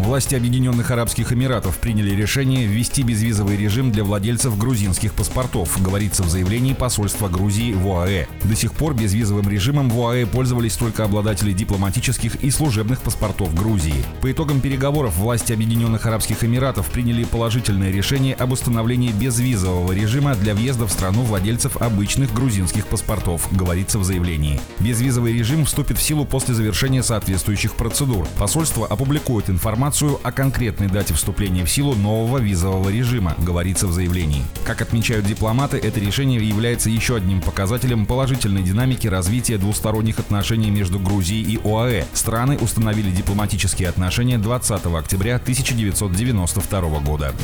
Власти Объединенных Арабских Эмиратов приняли решение ввести безвизовый режим для владельцев грузинских паспортов, говорится в заявлении посольства Грузии в ОАЭ. До сих пор безвизовым режимом в ОАЭ пользовались только обладатели дипломатических и служебных паспортов Грузии. По итогам переговоров власти Объединенных Арабских Эмиратов приняли положительное решение об установлении безвизового режима для въезда в страну владельцев обычных грузинских паспортов, говорится в заявлении. Безвизовый режим вступит в силу после завершения соответствующих процедур. Посольство опубликует информацию информацию о конкретной дате вступления в силу нового визового режима, говорится в заявлении. Как отмечают дипломаты, это решение является еще одним показателем положительной динамики развития двусторонних отношений между Грузией и ОАЭ. Страны установили дипломатические отношения 20 октября 1992 года.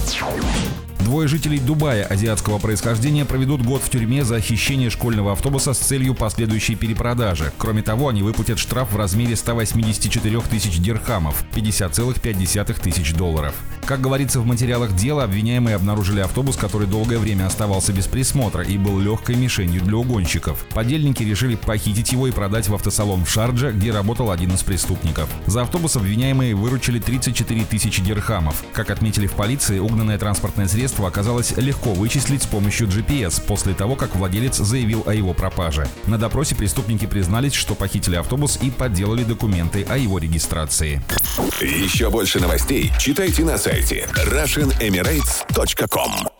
Двое жителей Дубая азиатского происхождения проведут год в тюрьме за хищение школьного автобуса с целью последующей перепродажи. Кроме того, они выплатят штраф в размере 184 тысяч дирхамов, 50,5 тысяч долларов. Как говорится в материалах дела, обвиняемые обнаружили автобус, который долгое время оставался без присмотра и был легкой мишенью для угонщиков. Подельники решили похитить его и продать в автосалон в Шардже, где работал один из преступников. За автобус обвиняемые выручили 34 тысячи дирхамов. Как отметили в полиции, угнанное транспортное средство оказалось легко вычислить с помощью GPS после того, как владелец заявил о его пропаже. На допросе преступники признались, что похитили автобус и подделали документы о его регистрации. Еще больше новостей читайте на сайте RussianEmirates.com